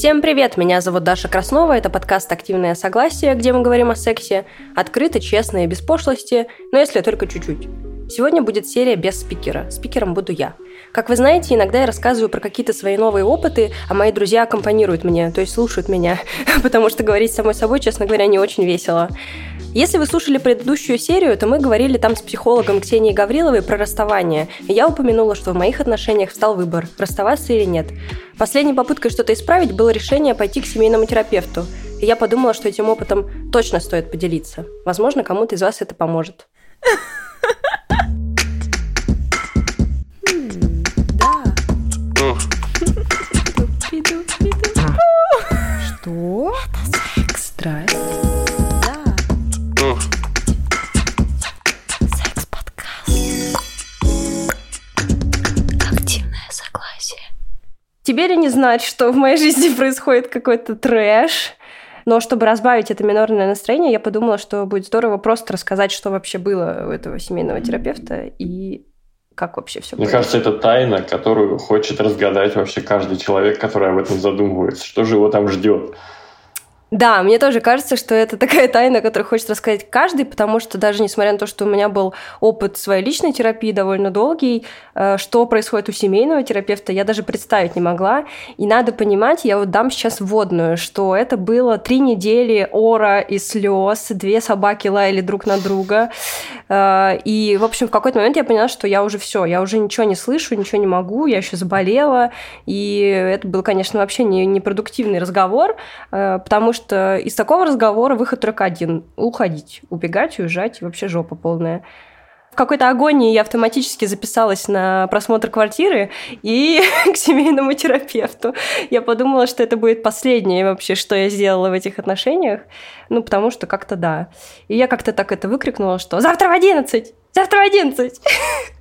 Всем привет, меня зовут Даша Краснова, это подкаст «Активное согласие», где мы говорим о сексе открыто, честно и без пошлости, но если только чуть-чуть. Сегодня будет серия без спикера. Спикером буду я. Как вы знаете, иногда я рассказываю про какие-то свои новые опыты, а мои друзья аккомпанируют мне, то есть слушают меня, потому что говорить самой собой, честно говоря, не очень весело. Если вы слушали предыдущую серию, то мы говорили там с психологом Ксенией Гавриловой про расставание. И я упомянула, что в моих отношениях встал выбор, расставаться или нет. Последней попыткой что-то исправить было решение пойти к семейному терапевту. И я подумала, что этим опытом точно стоит поделиться. Возможно, кому-то из вас это поможет. Что? Это секс. Страсть. Теперь не знать, что в моей жизни происходит какой-то трэш. Но чтобы разбавить это минорное настроение, я подумала, что будет здорово просто рассказать, что вообще было у этого семейного терапевта и как вообще все Мне кажется, это тайна, которую хочет разгадать вообще каждый человек, который об этом задумывается. Что же его там ждет? Да, мне тоже кажется, что это такая тайна, которую хочет рассказать каждый, потому что даже несмотря на то, что у меня был опыт своей личной терапии довольно долгий, э, что происходит у семейного терапевта, я даже представить не могла. И надо понимать, я вот дам сейчас вводную, что это было три недели ора и слез, две собаки лаяли друг на друга. Э, и, в общем, в какой-то момент я поняла, что я уже все, я уже ничего не слышу, ничего не могу, я еще заболела. И это был, конечно, вообще не, непродуктивный разговор, э, потому что что из такого разговора выход только один – уходить, убегать, уезжать, вообще жопа полная. В какой-то агонии я автоматически записалась на просмотр квартиры и к семейному терапевту. Я подумала, что это будет последнее вообще, что я сделала в этих отношениях. Ну, потому что как-то да. И я как-то так это выкрикнула, что «Завтра в одиннадцать! Завтра в одиннадцать!»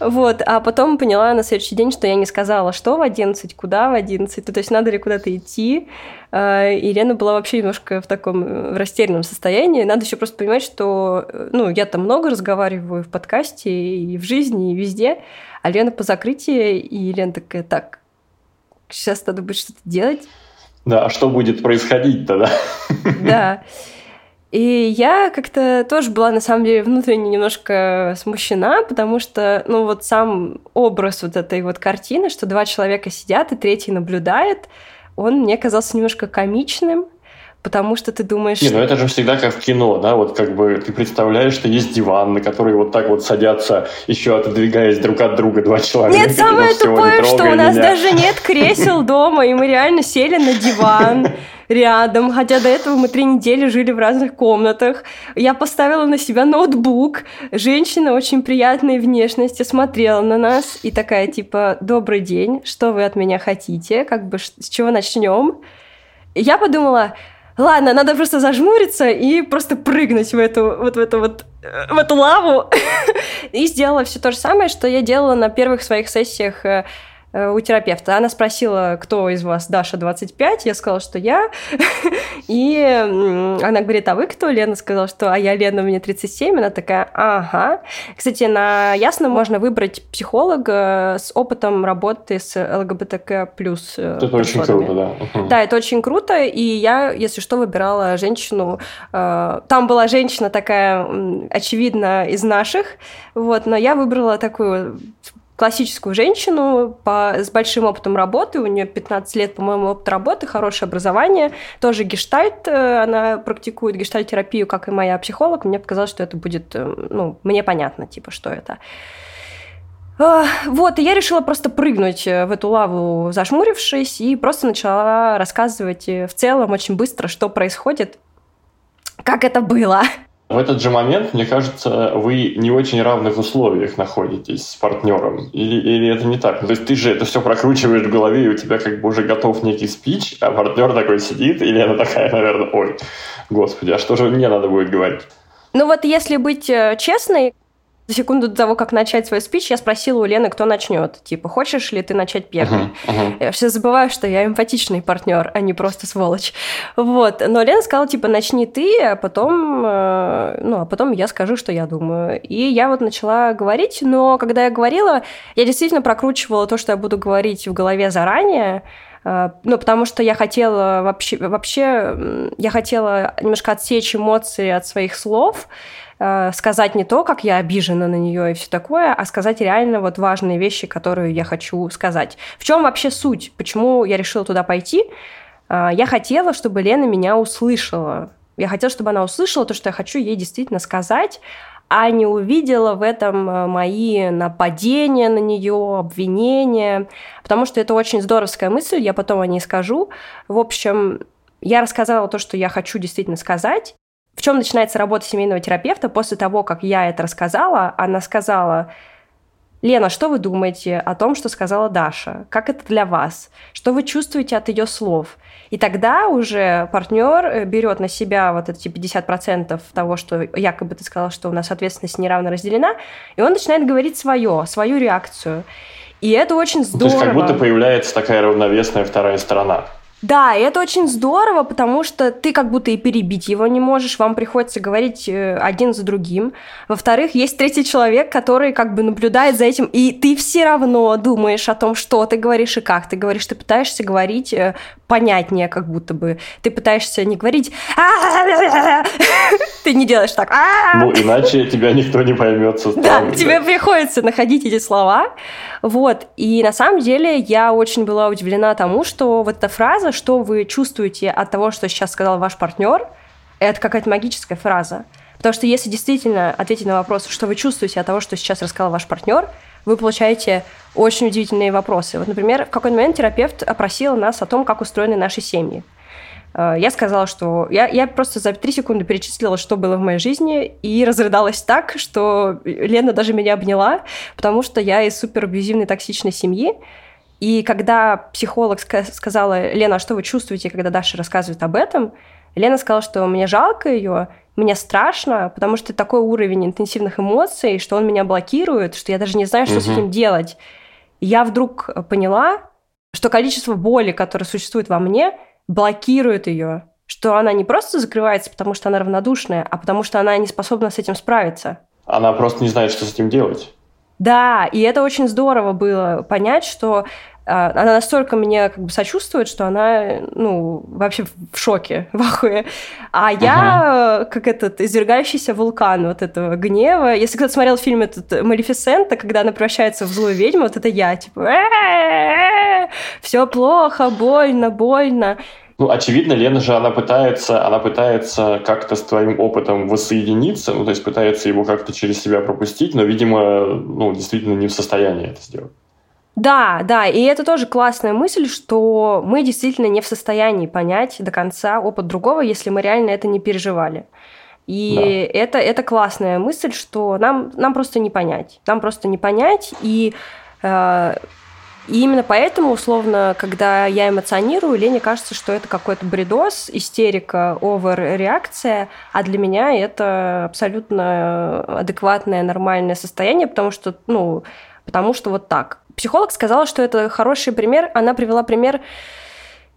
Вот, а потом поняла на следующий день, что я не сказала, что в 11, куда в 11, то есть надо ли куда-то идти. А, и Лена была вообще немножко в таком э, в растерянном состоянии. Надо еще просто понимать, что э, ну, я там много разговариваю в подкасте и в жизни, и везде, а Лена по закрытии, и Лена такая, так, сейчас надо будет что-то делать. Да, а что будет происходить тогда? Да. И я как-то тоже была, на самом деле, внутренне немножко смущена, потому что, ну, вот сам образ вот этой вот картины, что два человека сидят, и третий наблюдает, он мне казался немножко комичным, потому что ты думаешь... Не, ну это же всегда как в кино, да, вот как бы ты представляешь, что есть диван, на который вот так вот садятся, еще отодвигаясь друг от друга два человека. Нет, самое тупое, что у нас меня. даже нет кресел дома, и мы реально сели на диван рядом, хотя до этого мы три недели жили в разных комнатах. Я поставила на себя ноутбук, женщина очень приятной внешности смотрела на нас и такая типа «Добрый день, что вы от меня хотите? Как бы с чего начнем?» Я подумала, ладно, надо просто зажмуриться и просто прыгнуть в эту вот в эту вот в эту лаву. И сделала все то же самое, что я делала на первых своих сессиях э, Э, у терапевта. Она спросила, кто из вас Даша 25, я сказала, что я. И она говорит, а вы кто? Лена сказала, что а я Лена, мне 37. Она такая, ага. Кстати, на Ясно можно выбрать психолога с опытом работы с ЛГБТК плюс э, Это очень круто, да. Да, это очень круто. И я, если что, выбирала женщину. Э, там была женщина такая, очевидно, из наших. Вот, но я выбрала такую классическую женщину по, с большим опытом работы, у нее 15 лет, по-моему, опыт работы, хорошее образование, тоже гештальт, э, она практикует гештальт-терапию, как и моя психолог, мне показалось, что это будет, э, ну, мне понятно, типа, что это. А, вот, и я решила просто прыгнуть э, в эту лаву, зажмурившись, и просто начала рассказывать в целом очень быстро, что происходит, как это было. В этот же момент, мне кажется, вы не очень равных условиях находитесь с партнером. Или, или это не так? Ну, то есть ты же это все прокручиваешь в голове, и у тебя как бы уже готов некий спич, а партнер такой сидит, или она такая, наверное, ой, господи, а что же мне надо будет говорить? Ну вот если быть э, честной, за секунду до того, как начать свой спич, я спросила у Лены, кто начнет. Типа, хочешь ли ты начать первый? Uh-huh, uh-huh. Я все забываю, что я эмпатичный партнер, а не просто сволочь. Вот. Но Лена сказала, типа, начни ты, а потом, э, ну, а потом я скажу, что я думаю. И я вот начала говорить, но когда я говорила, я действительно прокручивала то, что я буду говорить в голове заранее, Ну, потому что я хотела вообще, вообще, я хотела немножко отсечь эмоции от своих слов, Э, сказать не то, как я обижена на нее и все такое, а сказать реально вот важные вещи, которые я хочу сказать. В чем вообще суть? Почему я решила туда пойти? Э, я хотела, чтобы Лена меня услышала. Я хотела, чтобы она услышала то, что я хочу ей действительно сказать, а не увидела в этом э, мои нападения на нее, обвинения, потому что это очень здоровская мысль, я потом о ней скажу. В общем, я рассказала то, что я хочу действительно сказать, в чем начинается работа семейного терапевта после того, как я это рассказала? Она сказала, Лена, что вы думаете о том, что сказала Даша? Как это для вас? Что вы чувствуете от ее слов? И тогда уже партнер э, берет на себя вот эти 50% того, что якобы ты сказала, что у нас ответственность неравно разделена, и он начинает говорить свое, свою реакцию. И это очень здорово. Ну, то есть как будто появляется такая равновесная вторая сторона. Да, и это очень здорово, потому что ты как будто и перебить его не можешь, вам приходится говорить э, один за другим. Во-вторых, есть третий человек, который как бы наблюдает за этим, и ты все равно думаешь о том, что ты говоришь и как ты говоришь. Ты пытаешься говорить э, понятнее, как будто бы. Ты пытаешься не говорить ты не делаешь так. Ну, иначе тебя никто не поймет. Да, тебе приходится находить эти слова. Вот. И на самом деле я очень была удивлена тому, что вот эта фраза, что вы чувствуете от того, что сейчас сказал ваш партнер, это какая-то магическая фраза. Потому что если действительно ответить на вопрос, что вы чувствуете от того, что сейчас рассказал ваш партнер, вы получаете очень удивительные вопросы. Вот, например, в какой-то момент терапевт опросил нас о том, как устроены наши семьи. Э, я сказала, что... Я, я просто за три секунды перечислила, что было в моей жизни, и разрыдалась так, что Лена даже меня обняла, потому что я из супер абьюзивной токсичной семьи. И когда психолог сказала, Лена, а что вы чувствуете, когда Даша рассказывает об этом, Лена сказала, что мне жалко ее, мне страшно, потому что такой уровень интенсивных эмоций, что он меня блокирует, что я даже не знаю, что угу. с этим делать. И я вдруг поняла, что количество боли, которое существует во мне, блокирует ее, что она не просто закрывается, потому что она равнодушная, а потому что она не способна с этим справиться. Она просто не знает, что с этим делать. Да, и это очень здорово было понять, что она настолько мне как бы сочувствует, что она, ну, вообще в шоке, в ахуе. А я, uh-huh. как этот извергающийся вулкан вот этого гнева. Если кто-то смотрел фильм этот Малефисента, когда она превращается в злую ведьму, вот это я, типа, все плохо, больно, больно. Ну, очевидно, Лена же, она пытается, она пытается как-то с твоим опытом воссоединиться, ну, то есть пытается его как-то через себя пропустить, но, видимо, ну, действительно не в состоянии это сделать. Да, да, и это тоже классная мысль, что мы действительно не в состоянии понять до конца опыт другого, если мы реально это не переживали. И да. это, это классная мысль, что нам, нам просто не понять. Нам просто не понять, и э, и именно поэтому, условно, когда я эмоционирую, Лене кажется, что это какой-то бредос, истерика, овер-реакция, а для меня это абсолютно адекватное, нормальное состояние, потому что, ну, потому что вот так. Психолог сказала, что это хороший пример. Она привела пример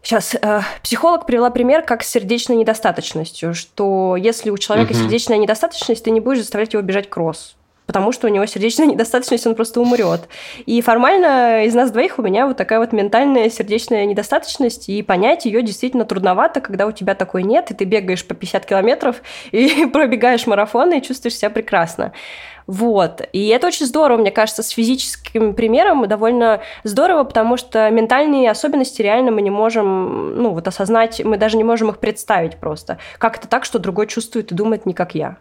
Сейчас э, психолог привела пример как с сердечной недостаточностью, что если у человека угу. сердечная недостаточность, ты не будешь заставлять его бежать кросс потому что у него сердечная недостаточность, он просто умрет. И формально из нас двоих у меня вот такая вот ментальная сердечная недостаточность, и понять ее действительно трудновато, когда у тебя такой нет, и ты бегаешь по 50 километров и пробегаешь марафоны и чувствуешь себя прекрасно. Вот. И это очень здорово, мне кажется, с физическим примером довольно здорово, потому что ментальные особенности реально мы не можем, ну, вот осознать, мы даже не можем их представить просто. Как это так, что другой чувствует и думает не как я?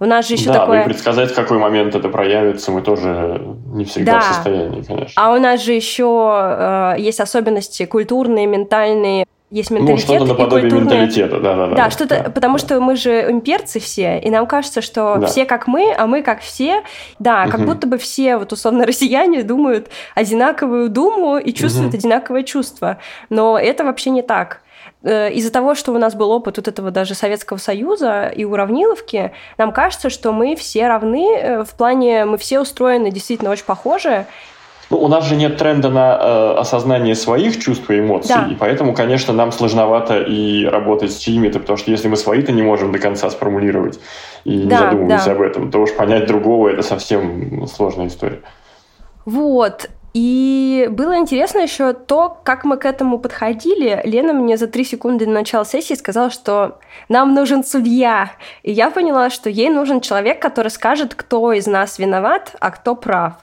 У нас же еще да, такое... Да, предсказать, в какой момент это проявится, мы тоже не всегда да. в состоянии, конечно. А у нас же еще э, есть особенности культурные, ментальные, есть ну, менталитет ну, что-то наподобие культурные... менталитета, да, да, да. Да, что-то, да, потому да. что мы же имперцы все, и нам кажется, что да. все как мы, а мы как все. Да, как угу. будто бы все, вот условно, россияне думают одинаковую думу и чувствуют угу. одинаковое чувство. Но это вообще не так. Э, из-за того, что у нас был опыт вот этого даже Советского Союза и уравниловки, нам кажется, что мы все равны э, в плане, мы все устроены действительно очень похоже, ну, у нас же нет тренда на э, осознание своих чувств и эмоций, да. и поэтому, конечно, нам сложновато и работать с чьими-то, потому что если мы свои-то не можем до конца сформулировать и да, не задумываемся да. об этом, то уж понять другого – это совсем сложная история. Вот. И было интересно еще то, как мы к этому подходили. Лена мне за три секунды до начала сессии сказала, что нам нужен судья. И я поняла, что ей нужен человек, который скажет, кто из нас виноват, а кто прав.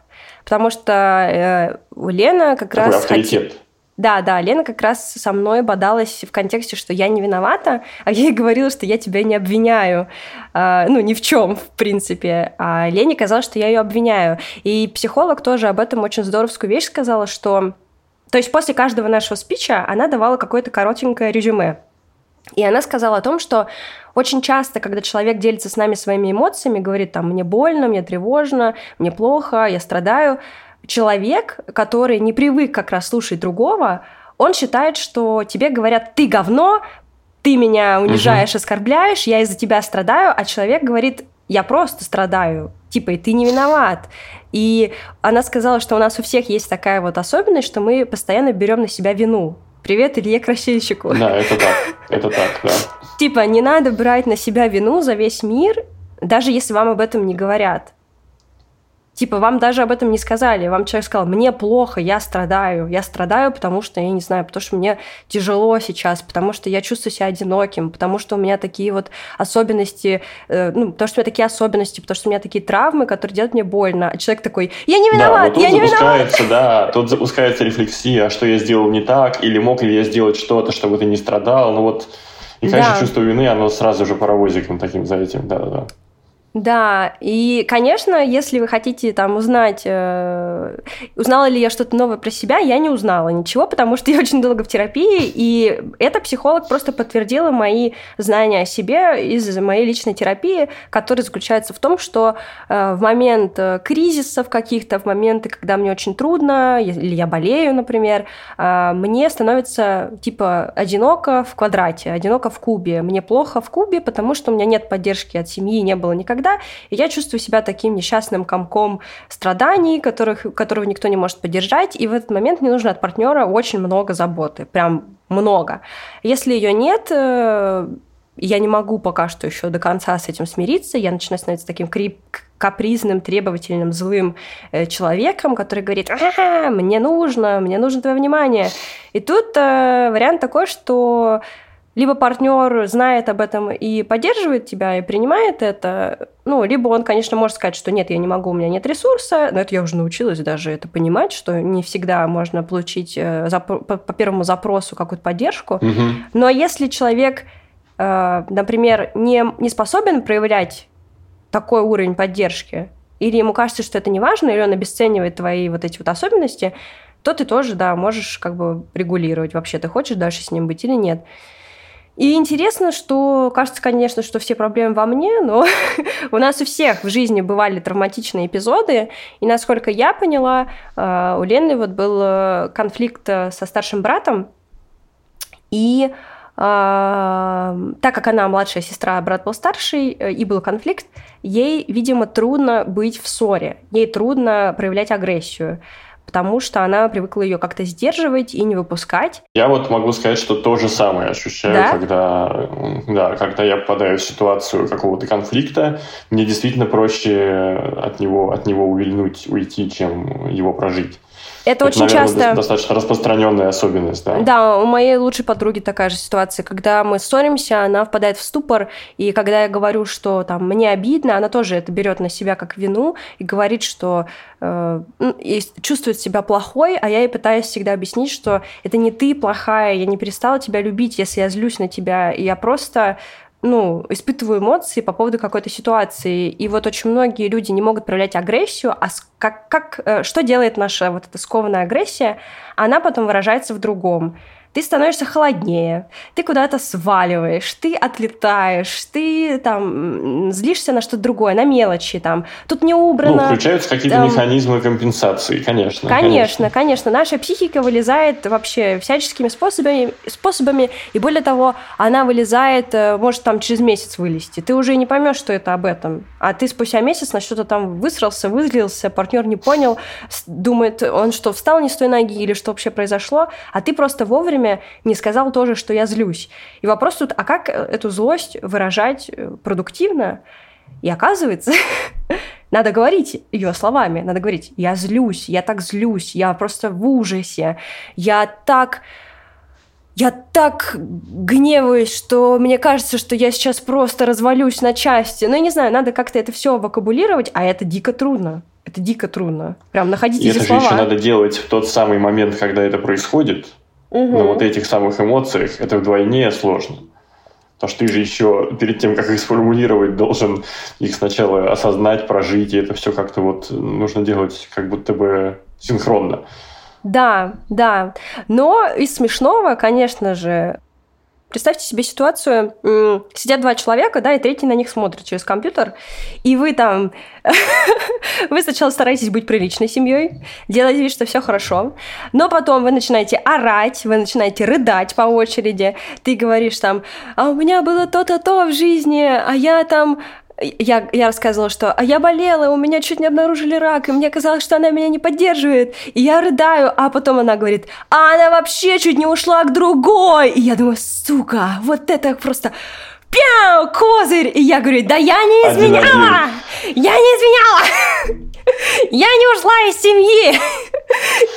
Потому что э, Лена как Такой раз... авторитет. Да, да, Лена как раз со мной бодалась в контексте, что я не виновата, а я ей говорила, что я тебя не обвиняю. А, ну, ни в чем, в принципе. А Лене казалось, что я ее обвиняю. И психолог тоже об этом очень здоровскую вещь сказала, что... То есть после каждого нашего спича она давала какое-то коротенькое резюме. И она сказала о том, что очень часто, когда человек делится с нами своими эмоциями, говорит там, мне больно, мне тревожно, мне плохо, я страдаю, человек, который не привык как раз слушать другого, он считает, что тебе говорят, ты говно, ты меня унижаешь, угу. оскорбляешь, я из-за тебя страдаю, а человек говорит, я просто страдаю, типа, и ты не виноват. И она сказала, что у нас у всех есть такая вот особенность, что мы постоянно берем на себя вину. Привет, Илье Красильщику. Да, это так, это так, да. Типа, не надо брать на себя вину за весь мир, даже если вам об этом не говорят. Типа, вам даже об этом не сказали. Вам человек сказал, мне плохо, я страдаю. Я страдаю, потому что, я не знаю, потому что мне тяжело сейчас, потому что я чувствую себя одиноким, потому что у меня такие вот особенности, э, ну, потому что у меня такие особенности, потому что у меня такие травмы, которые делают мне больно. А человек такой, я не виноват, да, я не виноват. Да, тут запускается рефлексия, что я сделал не так, или мог ли я сделать что-то, чтобы ты не страдал. Ну вот, и, конечно, да. чувство вины, оно сразу же паровозиком таким за этим, да-да-да. Да, и, конечно, если вы хотите там узнать, э, узнала ли я что-то новое про себя, я не узнала ничего, потому что я очень долго в терапии, и эта психолог просто подтвердила мои знания о себе из моей личной терапии, которая заключается в том, что э, в момент э, кризисов каких-то, в моменты, когда мне очень трудно, или я болею, например, э, мне становится типа одиноко в квадрате, одиноко в кубе. Мне плохо в кубе, потому что у меня нет поддержки от семьи, не было никогда никогда, и я чувствую себя таким несчастным комком страданий, которых, которого никто не может поддержать, и в этот момент мне нужно от партнера очень много заботы, прям много. Если ее нет, э, я не могу пока что еще до конца с этим смириться, я начинаю становиться таким крип капризным, требовательным, злым э, человеком, который говорит, ага, мне нужно, мне нужно твое внимание. И тут э, вариант такой, что либо партнер знает об этом и поддерживает тебя, и принимает это, ну, либо он, конечно, может сказать, что нет, я не могу, у меня нет ресурса, но это я уже научилась даже это понимать, что не всегда можно получить э, по, первому запросу какую-то поддержку. Угу. Но если человек, э, например, не, не способен проявлять такой уровень поддержки, или ему кажется, что это не важно, или он обесценивает твои вот эти вот особенности, то ты тоже, да, можешь как бы регулировать, вообще ты хочешь дальше с ним быть или нет. И интересно, что кажется, конечно, что все проблемы во мне, но у нас у всех в жизни бывали травматичные эпизоды. И насколько я поняла, э, у Лены вот был э, конфликт э, со старшим братом. И так как она младшая сестра, а брат был старший, и был конфликт, ей, видимо, трудно быть в ссоре, ей трудно проявлять агрессию потому что она привыкла ее как-то сдерживать и не выпускать. Я вот могу сказать, что то же самое ощущаю, да? когда, да, когда я попадаю в ситуацию какого-то конфликта, мне действительно проще от него, от него увильнуть, уйти, чем его прожить. Это, это очень наверное, часто... достаточно распространенная особенность, да? Да, у моей лучшей подруги такая же ситуация. Когда мы ссоримся, она впадает в ступор, и когда я говорю, что там мне обидно, она тоже это берет на себя как вину и говорит, что э, и чувствует себя плохой, а я ей пытаюсь всегда объяснить, что это не ты плохая, я не перестала тебя любить, если я злюсь на тебя, и я просто ну, испытываю эмоции по поводу какой-то ситуации. И вот очень многие люди не могут проявлять агрессию, а как, как, э, что делает наша вот эта скованная агрессия? Она потом выражается в другом ты становишься холоднее, ты куда-то сваливаешь, ты отлетаешь, ты там злишься на что-то другое, на мелочи там. Тут не убрано. Ну, включаются какие-то там... механизмы компенсации, конечно, конечно. Конечно, конечно. Наша психика вылезает вообще всяческими способами, способами, и более того, она вылезает, э, может там через месяц вылезти. Ты уже не поймешь, что это об этом. А ты спустя месяц на что-то там высрался, вызлился, партнер не понял, думает, он что, встал не с той ноги или что вообще произошло, а ты просто вовремя вовремя не сказал тоже, что я злюсь. И вопрос тут, а как эту злость выражать э, продуктивно? И оказывается, надо говорить ее словами, надо говорить, я злюсь, я так злюсь, я просто в ужасе, я так я так гневаюсь, что мне кажется, что я сейчас просто развалюсь на части. Ну, я не знаю, надо как-то это все вокабулировать, а это дико трудно. Это дико трудно. Прям находить И эти это слова. же еще надо делать в тот самый момент, когда это происходит. Мгм. На вот этих самых эмоциях это вдвойне сложно. Потому что ты же еще перед тем, как их сформулировать, должен их сначала осознать, прожить, и это все как-то вот нужно делать как будто бы синхронно. Да, да. Но из смешного, конечно же, представьте себе ситуацию, сидят два человека, да, и третий на них смотрит через компьютер, и вы там, вы сначала стараетесь быть приличной семьей, делаете вид, что все хорошо, но потом вы начинаете орать, вы начинаете рыдать по очереди, ты говоришь там, а у меня было то-то то в жизни, а я там я, я рассказывала, что а я болела, у меня чуть не обнаружили рак, и мне казалось, что она меня не поддерживает. И я рыдаю, а потом она говорит, а она вообще чуть не ушла к другой. И я думаю, сука, вот это просто пяу, козырь. И я говорю, да я не изменяла! Я не изменяла! Я не ушла из семьи!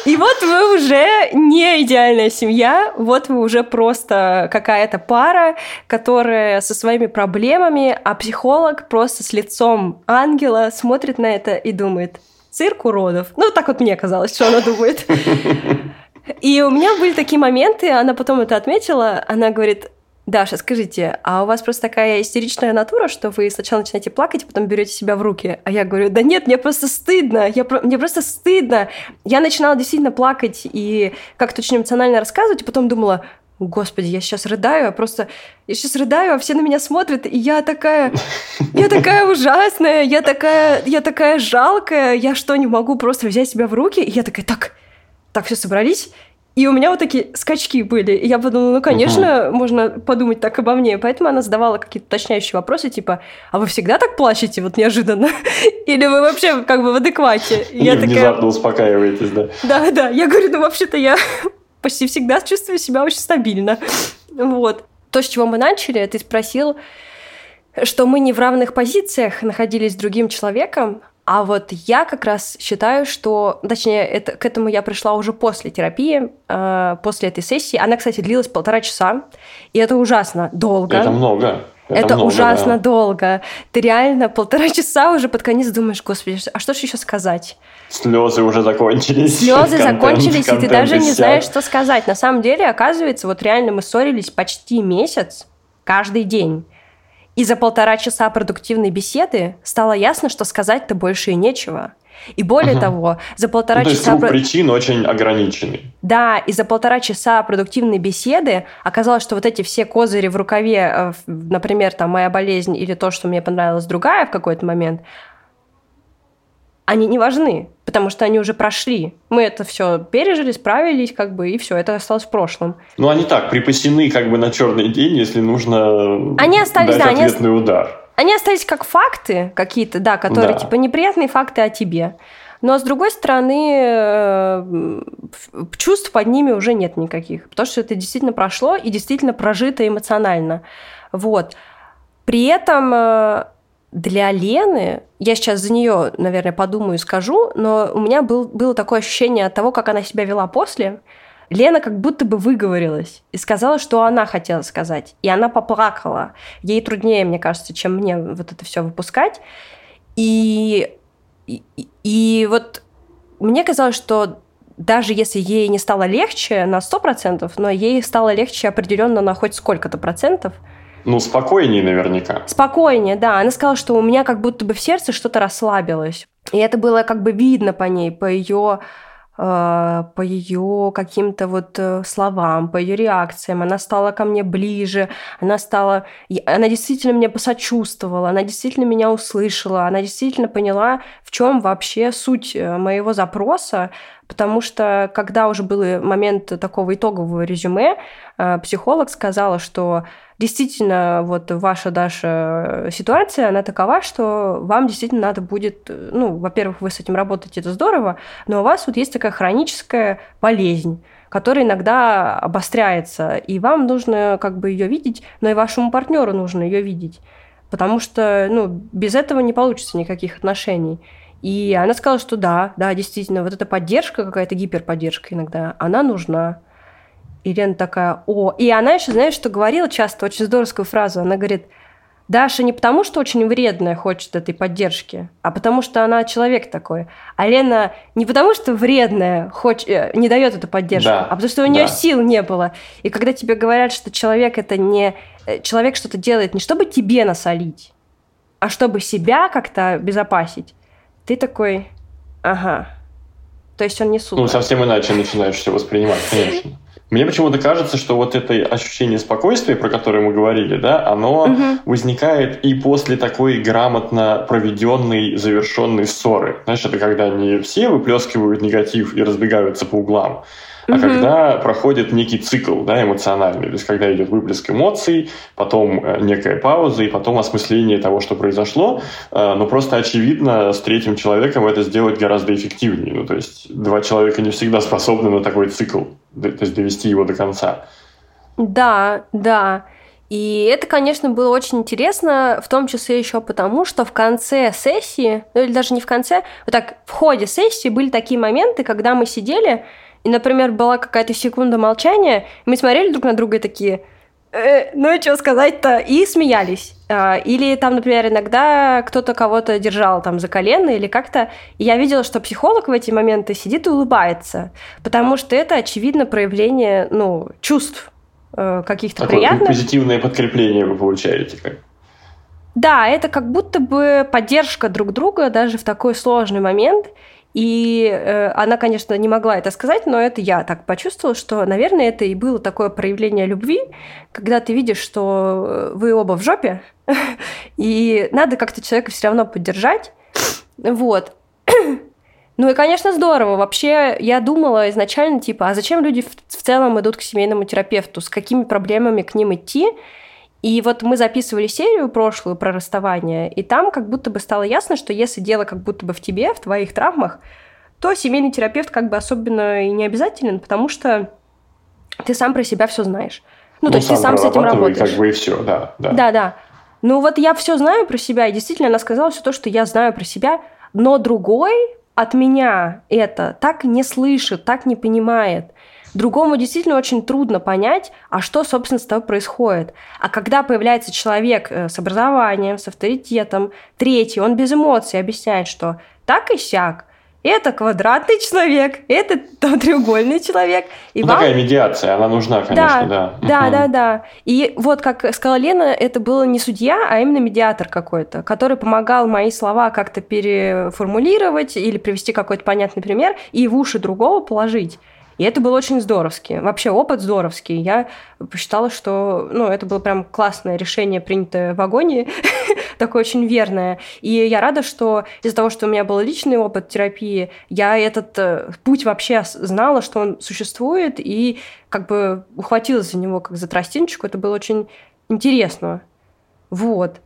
И вот вы уже не идеальная семья, вот вы уже просто какая-то пара, которая со своими проблемами, а психолог просто с лицом ангела смотрит на это и думает, цирк уродов. Ну, так вот мне казалось, что она думает. И у меня были такие моменты, она потом это отметила, она говорит, Даша, скажите, а у вас просто такая истеричная натура, что вы сначала начинаете плакать, а потом берете себя в руки? А я говорю, да нет, мне просто стыдно, я, мне просто стыдно. Я начинала действительно плакать и как-то очень эмоционально рассказывать, и потом думала, Господи, я сейчас рыдаю, а просто я сейчас рыдаю, а все на меня смотрят, и я такая, я такая ужасная, я такая, я такая жалкая, я что, не могу просто взять себя в руки? И я такая, так, так, все собрались, и у меня вот такие скачки были. И я подумала, ну, конечно, можно подумать так обо мне. Поэтому она задавала какие-то уточняющие вопросы, типа, а вы всегда так плачете вот неожиданно? Или вы вообще как бы в адеквате? И я такая, внезапно успокаиваетесь, да. да, да. Я говорю, ну, вообще-то я почти всегда чувствую себя очень стабильно. Вот. То, с чего мы начали, ты спросил, что мы не в равных позициях находились с другим человеком, а вот я как раз считаю, что, точнее, это, к этому я пришла уже после терапии, э, после этой сессии. Она, кстати, длилась полтора часа, и это ужасно долго. Это много. Это, много, ужасно да. долго. Ты реально полтора часа уже под конец думаешь, господи, а что же еще сказать? Слезы уже закончились. Слезы контент- закончились, и ты контент даже не знаешь, что сказать. На самом деле, оказывается, вот реально мы ссорились почти месяц каждый день. И за полтора часа продуктивной беседы стало ясно, что сказать-то больше и нечего. И более Мгм. того, за полтора Ну, то есть часа... круг про- причин очень ограниченный. Да, и за полтора часа продуктивной беседы оказалось, что вот эти все козыри в рукаве, э, например, там моя болезнь или то, что мне понравилась другая в какой-то момент, они не важны, потому что они уже прошли. Мы это все пережили, справились, как бы, и все, это осталось в прошлом. Ну, они так, припасены как бы на черный день, если нужно Они остались, дать да, они ответный удар. Они остались как факты какие-то, да, которые Да. типа неприятные факты о тебе. Но с другой стороны, э, чувств под ними уже нет никаких, потому что это действительно прошло и действительно прожито эмоционально. Вот. При этом э, для Лены, я сейчас за нее, наверное, подумаю и скажу, но у меня был, было такое ощущение от того, как она себя вела после. Лена как будто бы выговорилась и сказала, что она хотела сказать. И она поплакала. Ей труднее, мне кажется, чем мне вот это все выпускать. И, и, и вот мне казалось, что даже если ей не стало легче на 100%, но ей стало легче определенно на хоть сколько-то процентов, Ну, спокойнее наверняка. Спокойнее, да. Она сказала, что у меня как будто бы в сердце что-то расслабилось. И это было как бы видно по ней, по ее э, по ее каким-то вот э, словам, по ее реакциям. Она стала ко мне ближе, она стала... Она действительно мне посочувствовала, она действительно меня услышала, она действительно поняла, в чем вообще суть э, моего запроса, потому что когда уже был момент такого итогового резюме, психолог сказала, что действительно вот ваша, Даша, ситуация, она такова, что вам действительно надо будет, э, ну, во-первых, вы с этим работаете, это здорово, но у вас вот есть такая хроническая болезнь, которая иногда обостряется, и вам нужно как бы ее видеть, но и вашему партнеру нужно ее видеть. потому что, ну, без этого не получится никаких отношений. И она сказала, что да, да, действительно, вот эта поддержка, какая-то гиперподдержка иногда, она нужна. И Лена такая, о. И она еще, знаешь, что говорила часто, очень здоровскую фразу. Она говорит, Даша не потому, что очень вредная хочет этой поддержки, а потому что она человек такой. А Лена не потому, что вредная хоч... Э, не дает эту поддержку, да, а потому что у нее да. сил не было. И когда тебе говорят, что человек это не... Э, человек что-то делает не чтобы тебе насолить, а чтобы себя как-то обезопасить, ты такой, ага. То есть он не супер. Ну, совсем иначе начинаешь все воспринимать, конечно. Мне почему-то кажется, что вот это ощущение спокойствия, про которое мы говорили, да, оно угу. возникает и после такой грамотно проведенной, завершенной ссоры. Знаешь, это когда не все выплескивают негатив и разбегаются по углам, а когда проходит некий цикл да, эмоциональный, то есть когда идет выплеск эмоций, потом э, некая пауза и потом осмысление того, что произошло, э, но просто очевидно с третьим человеком это сделать гораздо эффективнее. Ну, то есть два человека не всегда способны на такой цикл, то есть довести его до конца. Да, да. И это, конечно, было очень интересно, в том числе еще потому, что в конце сессии, ну или даже не в конце, вот так в ходе сессии были такие моменты, когда мы сидели, и, например, была какая-то секунда молчания, мы смотрели друг на друга и такие, ну и что сказать-то, и смеялись. А, или там, например, иногда кто-то кого-то держал там за колено или как-то. И я видела, что психолог в эти моменты сидит и улыбается, потому что это, очевидно, проявление, ну, чувств э, каких-то Такое приятных. позитивное подкрепление вы получаете. Как? Да, это как будто бы поддержка друг друга даже в такой сложный момент. И э, она, конечно, не могла это сказать, но это я так почувствовала, что, наверное, это и было такое проявление любви, когда ты видишь, что э, вы оба в жопе, и надо как-то человека все равно поддержать. Вот. Ну и, конечно, здорово. Вообще, я думала изначально, типа, а зачем люди в, в целом идут к семейному терапевту? С какими проблемами к ним идти? И вот мы записывали серию прошлую про расставание, и там как будто бы стало ясно, что если дело как будто бы в тебе, в твоих травмах, то семейный терапевт как бы особенно и не обязателен, потому что ты сам про себя все знаешь. Ну, ну то есть ты сам с этим работаешь. как бы и все, да, да. Да, да. Ну вот я все знаю про себя, и действительно она сказала все то, что я знаю про себя, но другой от меня это так не слышит, так не понимает. Другому действительно очень трудно понять, а что, собственно, с тобой происходит. А когда появляется человек э, с образованием, с авторитетом, третий, он без эмоций объясняет, что так и сяк, это квадратный человек, это треугольный человек. И ну, вам... Такая медиация, она нужна, конечно, да. Да, да, да, да. И вот, как сказала Лена, это был не судья, а именно медиатор какой-то, который помогал мои слова как-то переформулировать или привести какой-то понятный пример и в уши другого положить. И это было очень здоровски. Вообще опыт здоровский. Я посчитала, что ну, это было прям классное решение, принятое в вагоне, такое очень верное. И я рада, что из-за того, что у меня был личный опыт терапии, я этот э, путь вообще знала, что он существует, и как бы ухватилась за него как за тростиночку. Это было очень интересно. Вот.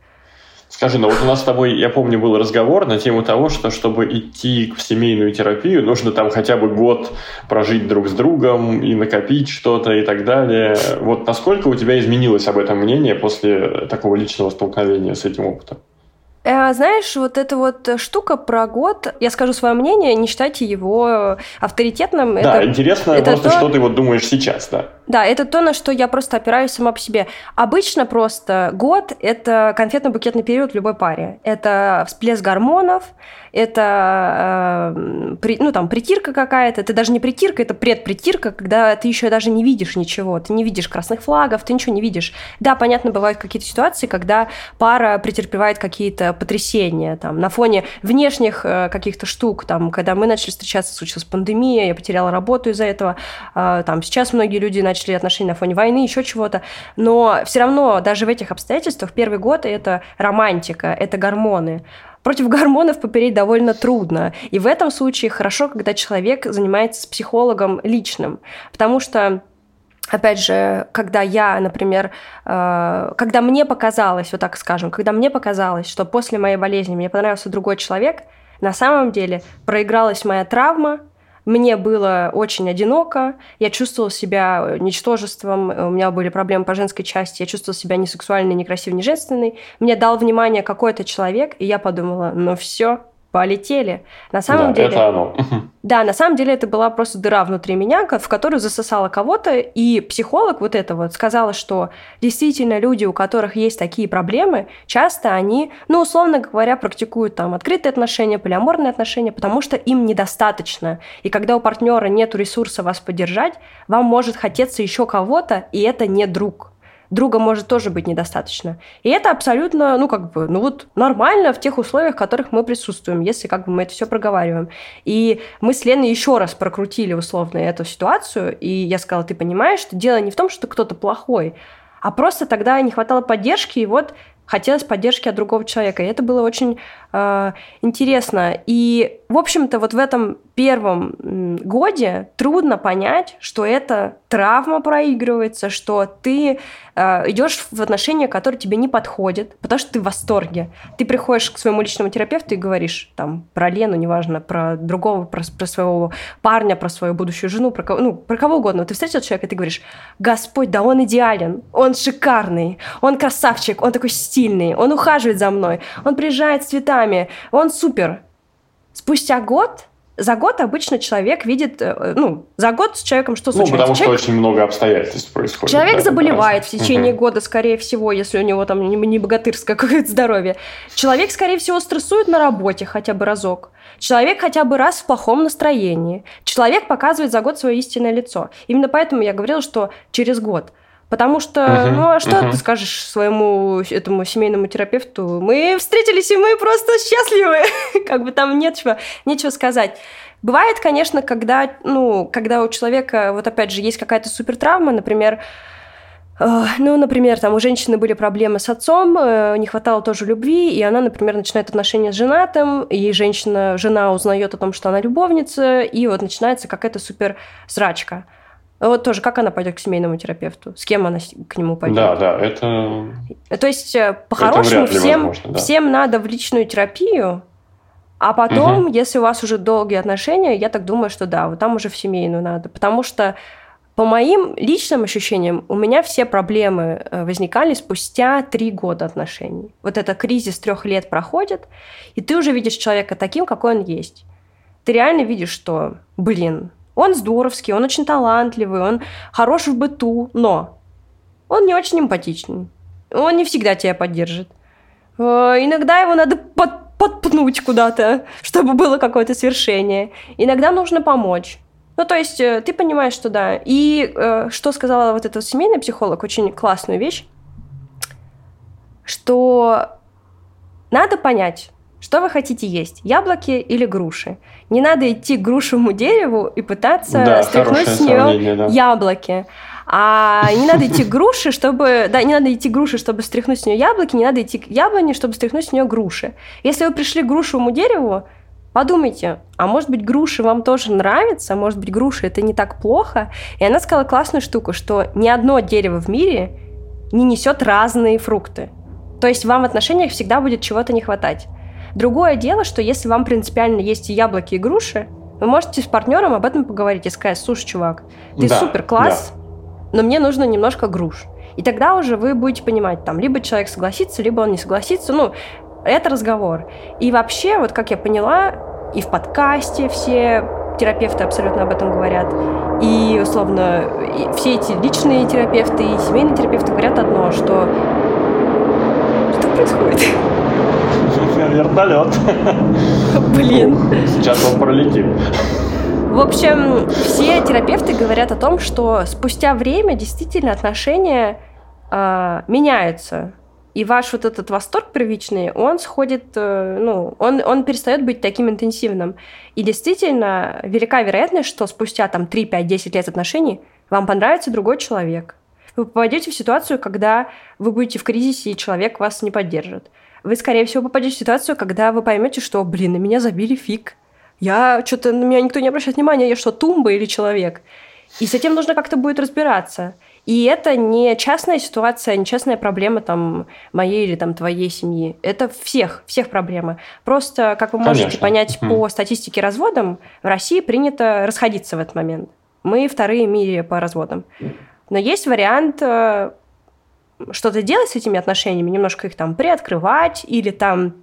Скажи, ну вот у нас с тобой, я помню, был разговор на тему того, что чтобы идти в семейную терапию, нужно там хотя бы год прожить друг с другом и накопить что-то и так далее. Вот насколько у тебя изменилось об этом мнение после такого личного столкновения с этим опытом? Э, знаешь, вот эта вот штука про год, я скажу свое мнение, не считайте его авторитетным. Да, это, интересно это просто, то... что ты вот думаешь сейчас, да. Да, это то, на что я просто опираюсь сама по себе. Обычно просто год – это конфетно-букетный период в любой паре. Это всплеск гормонов, это э, при, ну, там, притирка какая-то. Это даже не притирка, это предпритирка, когда ты еще даже не видишь ничего. Ты не видишь красных флагов, ты ничего не видишь. Да, понятно, бывают какие-то ситуации, когда пара претерпевает какие-то потрясения там, на фоне внешних э, каких-то штук. Там, когда мы начали встречаться, случилась пандемия, я потеряла работу из-за этого. Э, там, сейчас многие люди начали отношения на фоне войны, еще чего-то. Но все равно даже в этих обстоятельствах первый год это романтика, это гормоны. Против гормонов попереть довольно трудно. И в этом случае хорошо, когда человек занимается с психологом личным. Потому что Опять же, когда я, например, э, когда мне показалось, вот так скажем, когда мне показалось, что после моей болезни мне понравился другой человек, на самом деле проигралась моя травма, мне было очень одиноко, я чувствовала себя ничтожеством, у меня были проблемы по женской части, я чувствовала себя не сексуальной, не красивой, не женственной. Мне дал внимание какой-то человек, и я подумала, ну все, полетели. На самом да, деле... это оно. Да, на самом деле это была просто дыра внутри меня, в которую засосала кого-то, и психолог вот это вот сказала, что действительно люди, у которых есть такие проблемы, часто они, ну, условно говоря, практикуют там открытые отношения, полиаморные отношения, потому что им недостаточно. И когда у партнера нет ресурса вас поддержать, вам может хотеться еще кого-то, и это не друг друга может тоже быть недостаточно. И это абсолютно, ну, как бы, ну вот нормально в тех условиях, в которых мы присутствуем, если как бы мы это все проговариваем. И мы с Леной еще раз прокрутили условно эту ситуацию, и я сказала, ты понимаешь, что дело не в том, что кто-то плохой, а просто тогда не хватало поддержки, и вот хотелось поддержки от другого человека. И это было очень э, интересно. И, в общем-то, вот в этом первом годе трудно понять, что это травма проигрывается, что ты э, идешь в отношения, которые тебе не подходят, потому что ты в восторге. Ты приходишь к своему личному терапевту и говоришь там про Лену, неважно, про другого, про, про своего парня, про свою будущую жену, про кого, ну, про кого угодно. Ты встретил человека, и ты говоришь, Господь, да он идеален, он шикарный, он красавчик, он такой стильный, он ухаживает за мной, он приезжает с цветами, он супер. Спустя год за год обычно человек видит, э, ну, за год с человеком что случается? Ну, потому человек... что очень много обстоятельств происходит. Человек да, заболевает в течение угу. года, скорее всего, если у него там не богатырское какое-то здоровье. Человек, скорее всего, стрессует на работе хотя бы разок. Человек хотя бы раз в плохом настроении. Человек показывает за год свое истинное лицо. Именно поэтому я говорила, что через год – Потому что, uh-huh, ну а что uh-huh. ты скажешь своему этому семейному терапевту? Мы встретились, и мы просто счастливы. как бы там нет чего, нечего сказать. Бывает, конечно, когда, ну, когда у человека, вот опять же, есть какая-то супертравма, например, э, ну, например, там у женщины были проблемы с отцом, э, не хватало тоже любви, и она, например, начинает отношения с женатым, и женщина, жена узнает о том, что она любовница, и вот начинается какая-то супер срачка. Вот тоже, как она пойдет к семейному терапевту? С кем она к нему пойдет? Да, да, это... То есть, э, по-хорошему, всем, возможно, да. всем надо в личную терапию, а потом, угу. если у вас уже долгие отношения, я так думаю, что да, вот там уже в семейную надо. Потому что, по моим личным ощущениям, у меня все проблемы э, возникали спустя три года отношений. Вот это кризис трех лет проходит, и ты уже видишь человека таким, какой он есть. Ты реально видишь, что, блин, он здоровский, он очень талантливый, он хорош в быту, но он не очень эмпатичный. Он не всегда тебя поддержит. Э, иногда его надо под, подпнуть куда-то, чтобы было какое-то свершение. Иногда нужно помочь. Ну, то есть э, ты понимаешь, что да. И э, что сказала вот этот семейный психолог, очень классную вещь, что надо понять, что вы хотите есть, яблоки или груши? Не надо идти к грушевому дереву и пытаться да, стряхнуть с нее да. яблоки. А не надо идти к груши, чтобы... Да, не надо идти к груши, чтобы стряхнуть с нее яблоки, не надо идти к яблоне, чтобы стряхнуть с нее груши. Если вы пришли к грушевому дереву, подумайте, а может быть груши вам тоже нравятся, может быть груши это не так плохо. И она сказала классную штуку, что ни одно дерево в мире не несет разные фрукты. То есть вам в отношениях всегда будет чего-то не хватать. Другое дело, что если вам принципиально есть и яблоки, и груши, вы можете с партнером об этом поговорить и сказать, слушай, чувак, ты да, супер класс, да. но мне нужно немножко груш. И тогда уже вы будете понимать, там, либо человек согласится, либо он не согласится. Ну, это разговор. И вообще, вот как я поняла, и в подкасте все терапевты абсолютно об этом говорят. И, условно, и все эти личные терапевты и семейные терапевты говорят одно, что что происходит? Вертолет. Блин. Сейчас он пролетит. В общем, все терапевты говорят о том, что спустя время действительно отношения э, меняются. И ваш вот этот восторг первичный, он сходит, э, ну, он, он перестает быть таким интенсивным. И действительно, велика вероятность, что спустя там 3, 5, 10 лет отношений вам понравится другой человек. Вы попадете в ситуацию, когда вы будете в кризисе, и человек вас не поддержит вы, скорее всего, попадете в ситуацию, когда вы поймете, что, блин, на меня забили фиг. Я что-то, на меня никто не обращает внимания, я что, тумба или человек? И с этим нужно как-то будет разбираться. И это не частная ситуация, не частная проблема там моей или там твоей семьи. Это всех, всех проблемы. Просто, как вы можете Конечно. понять по статистике разводам, в России принято расходиться в этот момент. Мы вторые в мире по разводам. Но есть вариант э, что-то делать с этими отношениями, немножко их там приоткрывать или там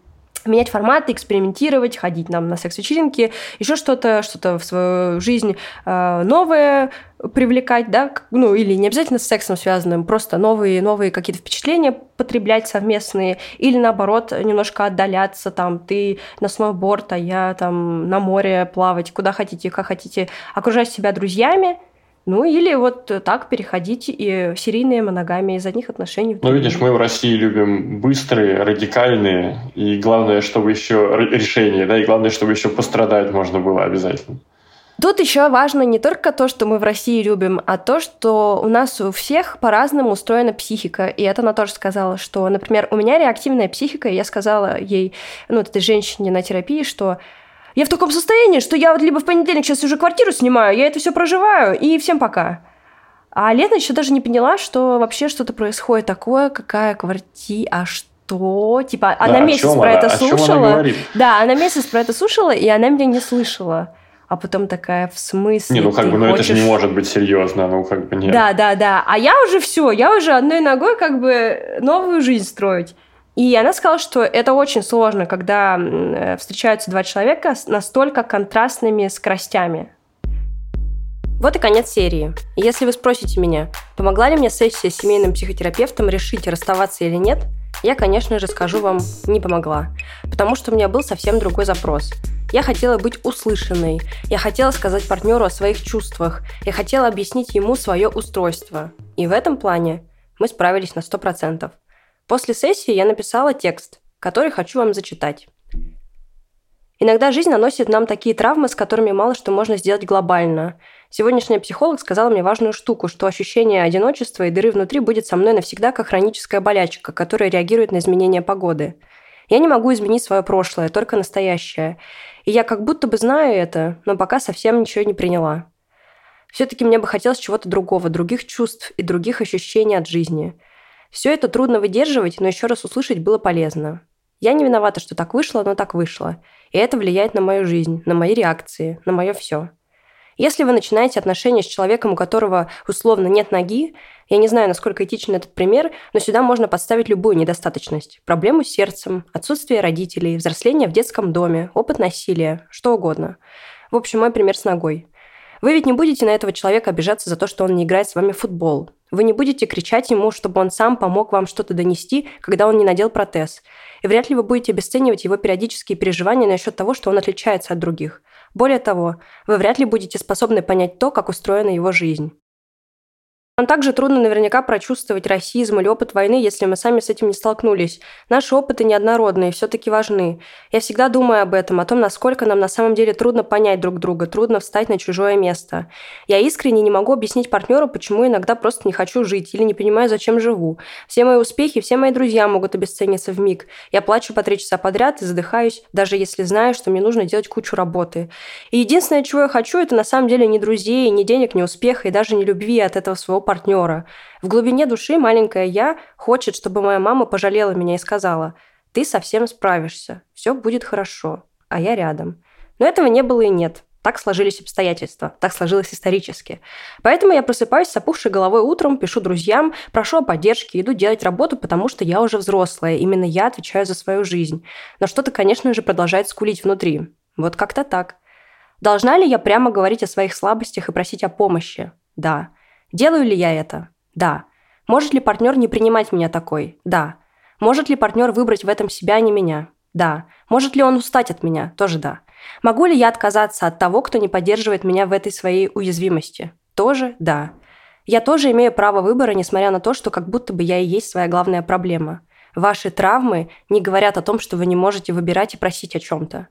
менять форматы, экспериментировать, ходить нам на секс-вечеринки, еще что-то, что-то в свою жизнь э, новое привлекать, да, ну или не обязательно с сексом связанным, просто новые, новые какие-то впечатления потреблять совместные, или наоборот немножко отдаляться, там, ты на сноуборд, а я там на море плавать, куда хотите, как хотите, окружать себя друзьями, ну или вот так переходить и серийные моногамии из одних отношений. Ну видишь, мы в России любим быстрые, радикальные, и главное, чтобы еще решение, да, и главное, чтобы еще пострадать можно было обязательно. Тут еще важно не только то, что мы в России любим, а то, что у нас у всех по-разному устроена психика. И это она тоже сказала, что, например, у меня реактивная психика, и я сказала ей, ну, этой женщине на терапии, что я в таком состоянии, что я вот либо в понедельник сейчас уже квартиру снимаю, я это все проживаю, и всем пока. А Лена еще даже не поняла, что вообще что-то происходит такое, какая квартира, а что? Типа, да, она месяц про она? это слушала. Она да, она месяц про это слушала, и она меня не слышала. А потом такая, в смысле? Не, ну как бы, ну хочешь... это же не может быть серьезно, ну как бы нет. Да, да, да. А я уже все, я уже одной ногой как бы новую жизнь строить. И она сказала, что это очень сложно, когда э, встречаются два человека с настолько контрастными скоростями. Вот и конец серии. если вы спросите меня, помогла ли мне сессия с семейным психотерапевтом решить, расставаться или нет, я, конечно же, скажу вам, не помогла. Потому что у меня был совсем другой запрос. Я хотела быть услышанной. Я хотела сказать партнеру о своих чувствах. Я хотела объяснить ему свое устройство. И в этом плане мы справились на 100%. После сессии я написала текст, который хочу вам зачитать. Иногда жизнь наносит нам такие травмы, с которыми мало что можно сделать глобально. Сегодняшняя психолог сказала мне важную штуку, что ощущение одиночества и дыры внутри будет со мной навсегда как хроническая болячка, которая реагирует на изменения погоды. Я не могу изменить свое прошлое, только настоящее. И я как будто бы знаю это, но пока совсем ничего не приняла. Все-таки мне бы хотелось чего-то другого, других чувств и других ощущений от жизни – все это трудно выдерживать, но еще раз услышать было полезно. Я не виновата, что так вышло, но так вышло. И это влияет на мою жизнь, на мои реакции, на мое все. Если вы начинаете отношения с человеком, у которого условно нет ноги, я не знаю, насколько этичен этот пример, но сюда можно подставить любую недостаточность. Проблему с сердцем, отсутствие родителей, взросление в детском доме, опыт насилия, что угодно. В общем, мой пример с ногой. Вы ведь не будете на этого человека обижаться за то, что он не играет с вами в футбол. Вы не будете кричать ему, чтобы он сам помог вам что-то донести, когда он не надел протез. И вряд ли вы будете обесценивать его периодические переживания насчет того, что он отличается от других. Более того, вы вряд ли будете способны понять то, как устроена его жизнь. Нам также трудно наверняка прочувствовать расизм или опыт войны, если мы сами с этим не столкнулись. Наши опыты неоднородные, все-таки важны. Я всегда думаю об этом, о том, насколько нам на самом деле трудно понять друг друга, трудно встать на чужое место. Я искренне не могу объяснить партнеру, почему иногда просто не хочу жить или не понимаю, зачем живу. Все мои успехи, все мои друзья могут обесцениться в миг. Я плачу по три часа подряд и задыхаюсь, даже если знаю, что мне нужно делать кучу работы. И единственное, чего я хочу, это на самом деле не друзей, не денег, не успеха и даже не любви от этого своего партнера. В глубине души маленькая я хочет, чтобы моя мама пожалела меня и сказала, ты совсем справишься, все будет хорошо, а я рядом. Но этого не было и нет. Так сложились обстоятельства, так сложилось исторически. Поэтому я просыпаюсь с опухшей головой утром, пишу друзьям, прошу о поддержке, иду делать работу, потому что я уже взрослая, именно я отвечаю за свою жизнь. Но что-то, конечно же, продолжает скулить внутри. Вот как-то так. Должна ли я прямо говорить о своих слабостях и просить о помощи? Да. Делаю ли я это? Да. Может ли партнер не принимать меня такой? Да. Может ли партнер выбрать в этом себя, а не меня? Да. Может ли он устать от меня? Тоже да. Могу ли я отказаться от того, кто не поддерживает меня в этой своей уязвимости? Тоже да. Я тоже имею право выбора, несмотря на то, что как будто бы я и есть своя главная проблема. Ваши травмы не говорят о том, что вы не можете выбирать и просить о чем-то.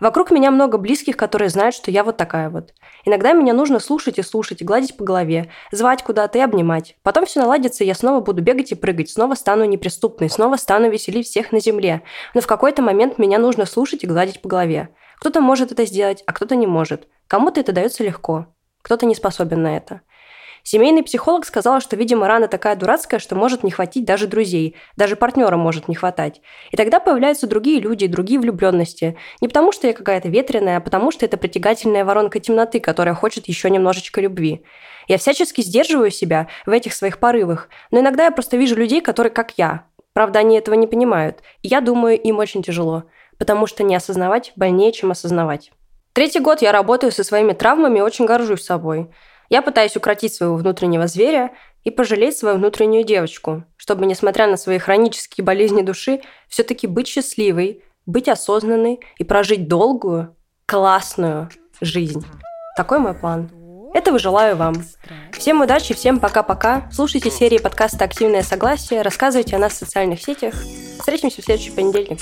Вокруг меня много близких, которые знают, что я вот такая вот. Иногда меня нужно слушать и слушать, гладить по голове, звать куда-то и обнимать. Потом все наладится, и я снова буду бегать и прыгать, снова стану неприступной, снова стану веселить всех на земле. Но в какой-то момент меня нужно слушать и гладить по голове. Кто-то может это сделать, а кто-то не может. Кому-то это дается легко, кто-то не способен на это. Семейный психолог сказал, что, видимо, рана такая дурацкая, что может не хватить даже друзей, даже партнера может не хватать. И тогда появляются другие люди, другие влюбленности. Не потому, что я какая-то ветреная, а потому, что это притягательная воронка темноты, которая хочет еще немножечко любви. Я всячески сдерживаю себя в этих своих порывах, но иногда я просто вижу людей, которые как я. Правда, они этого не понимают. И я думаю, им очень тяжело, потому что не осознавать больнее, чем осознавать. Третий год я работаю со своими травмами и очень горжусь собой. Я пытаюсь укротить своего внутреннего зверя и пожалеть свою внутреннюю девочку, чтобы, несмотря на свои хронические болезни души, все-таки быть счастливой, быть осознанной и прожить долгую, классную жизнь. Такой мой план. Этого желаю вам. Всем удачи, всем пока-пока. Слушайте серии подкаста «Активное согласие», рассказывайте о нас в социальных сетях. Встретимся в следующий понедельник.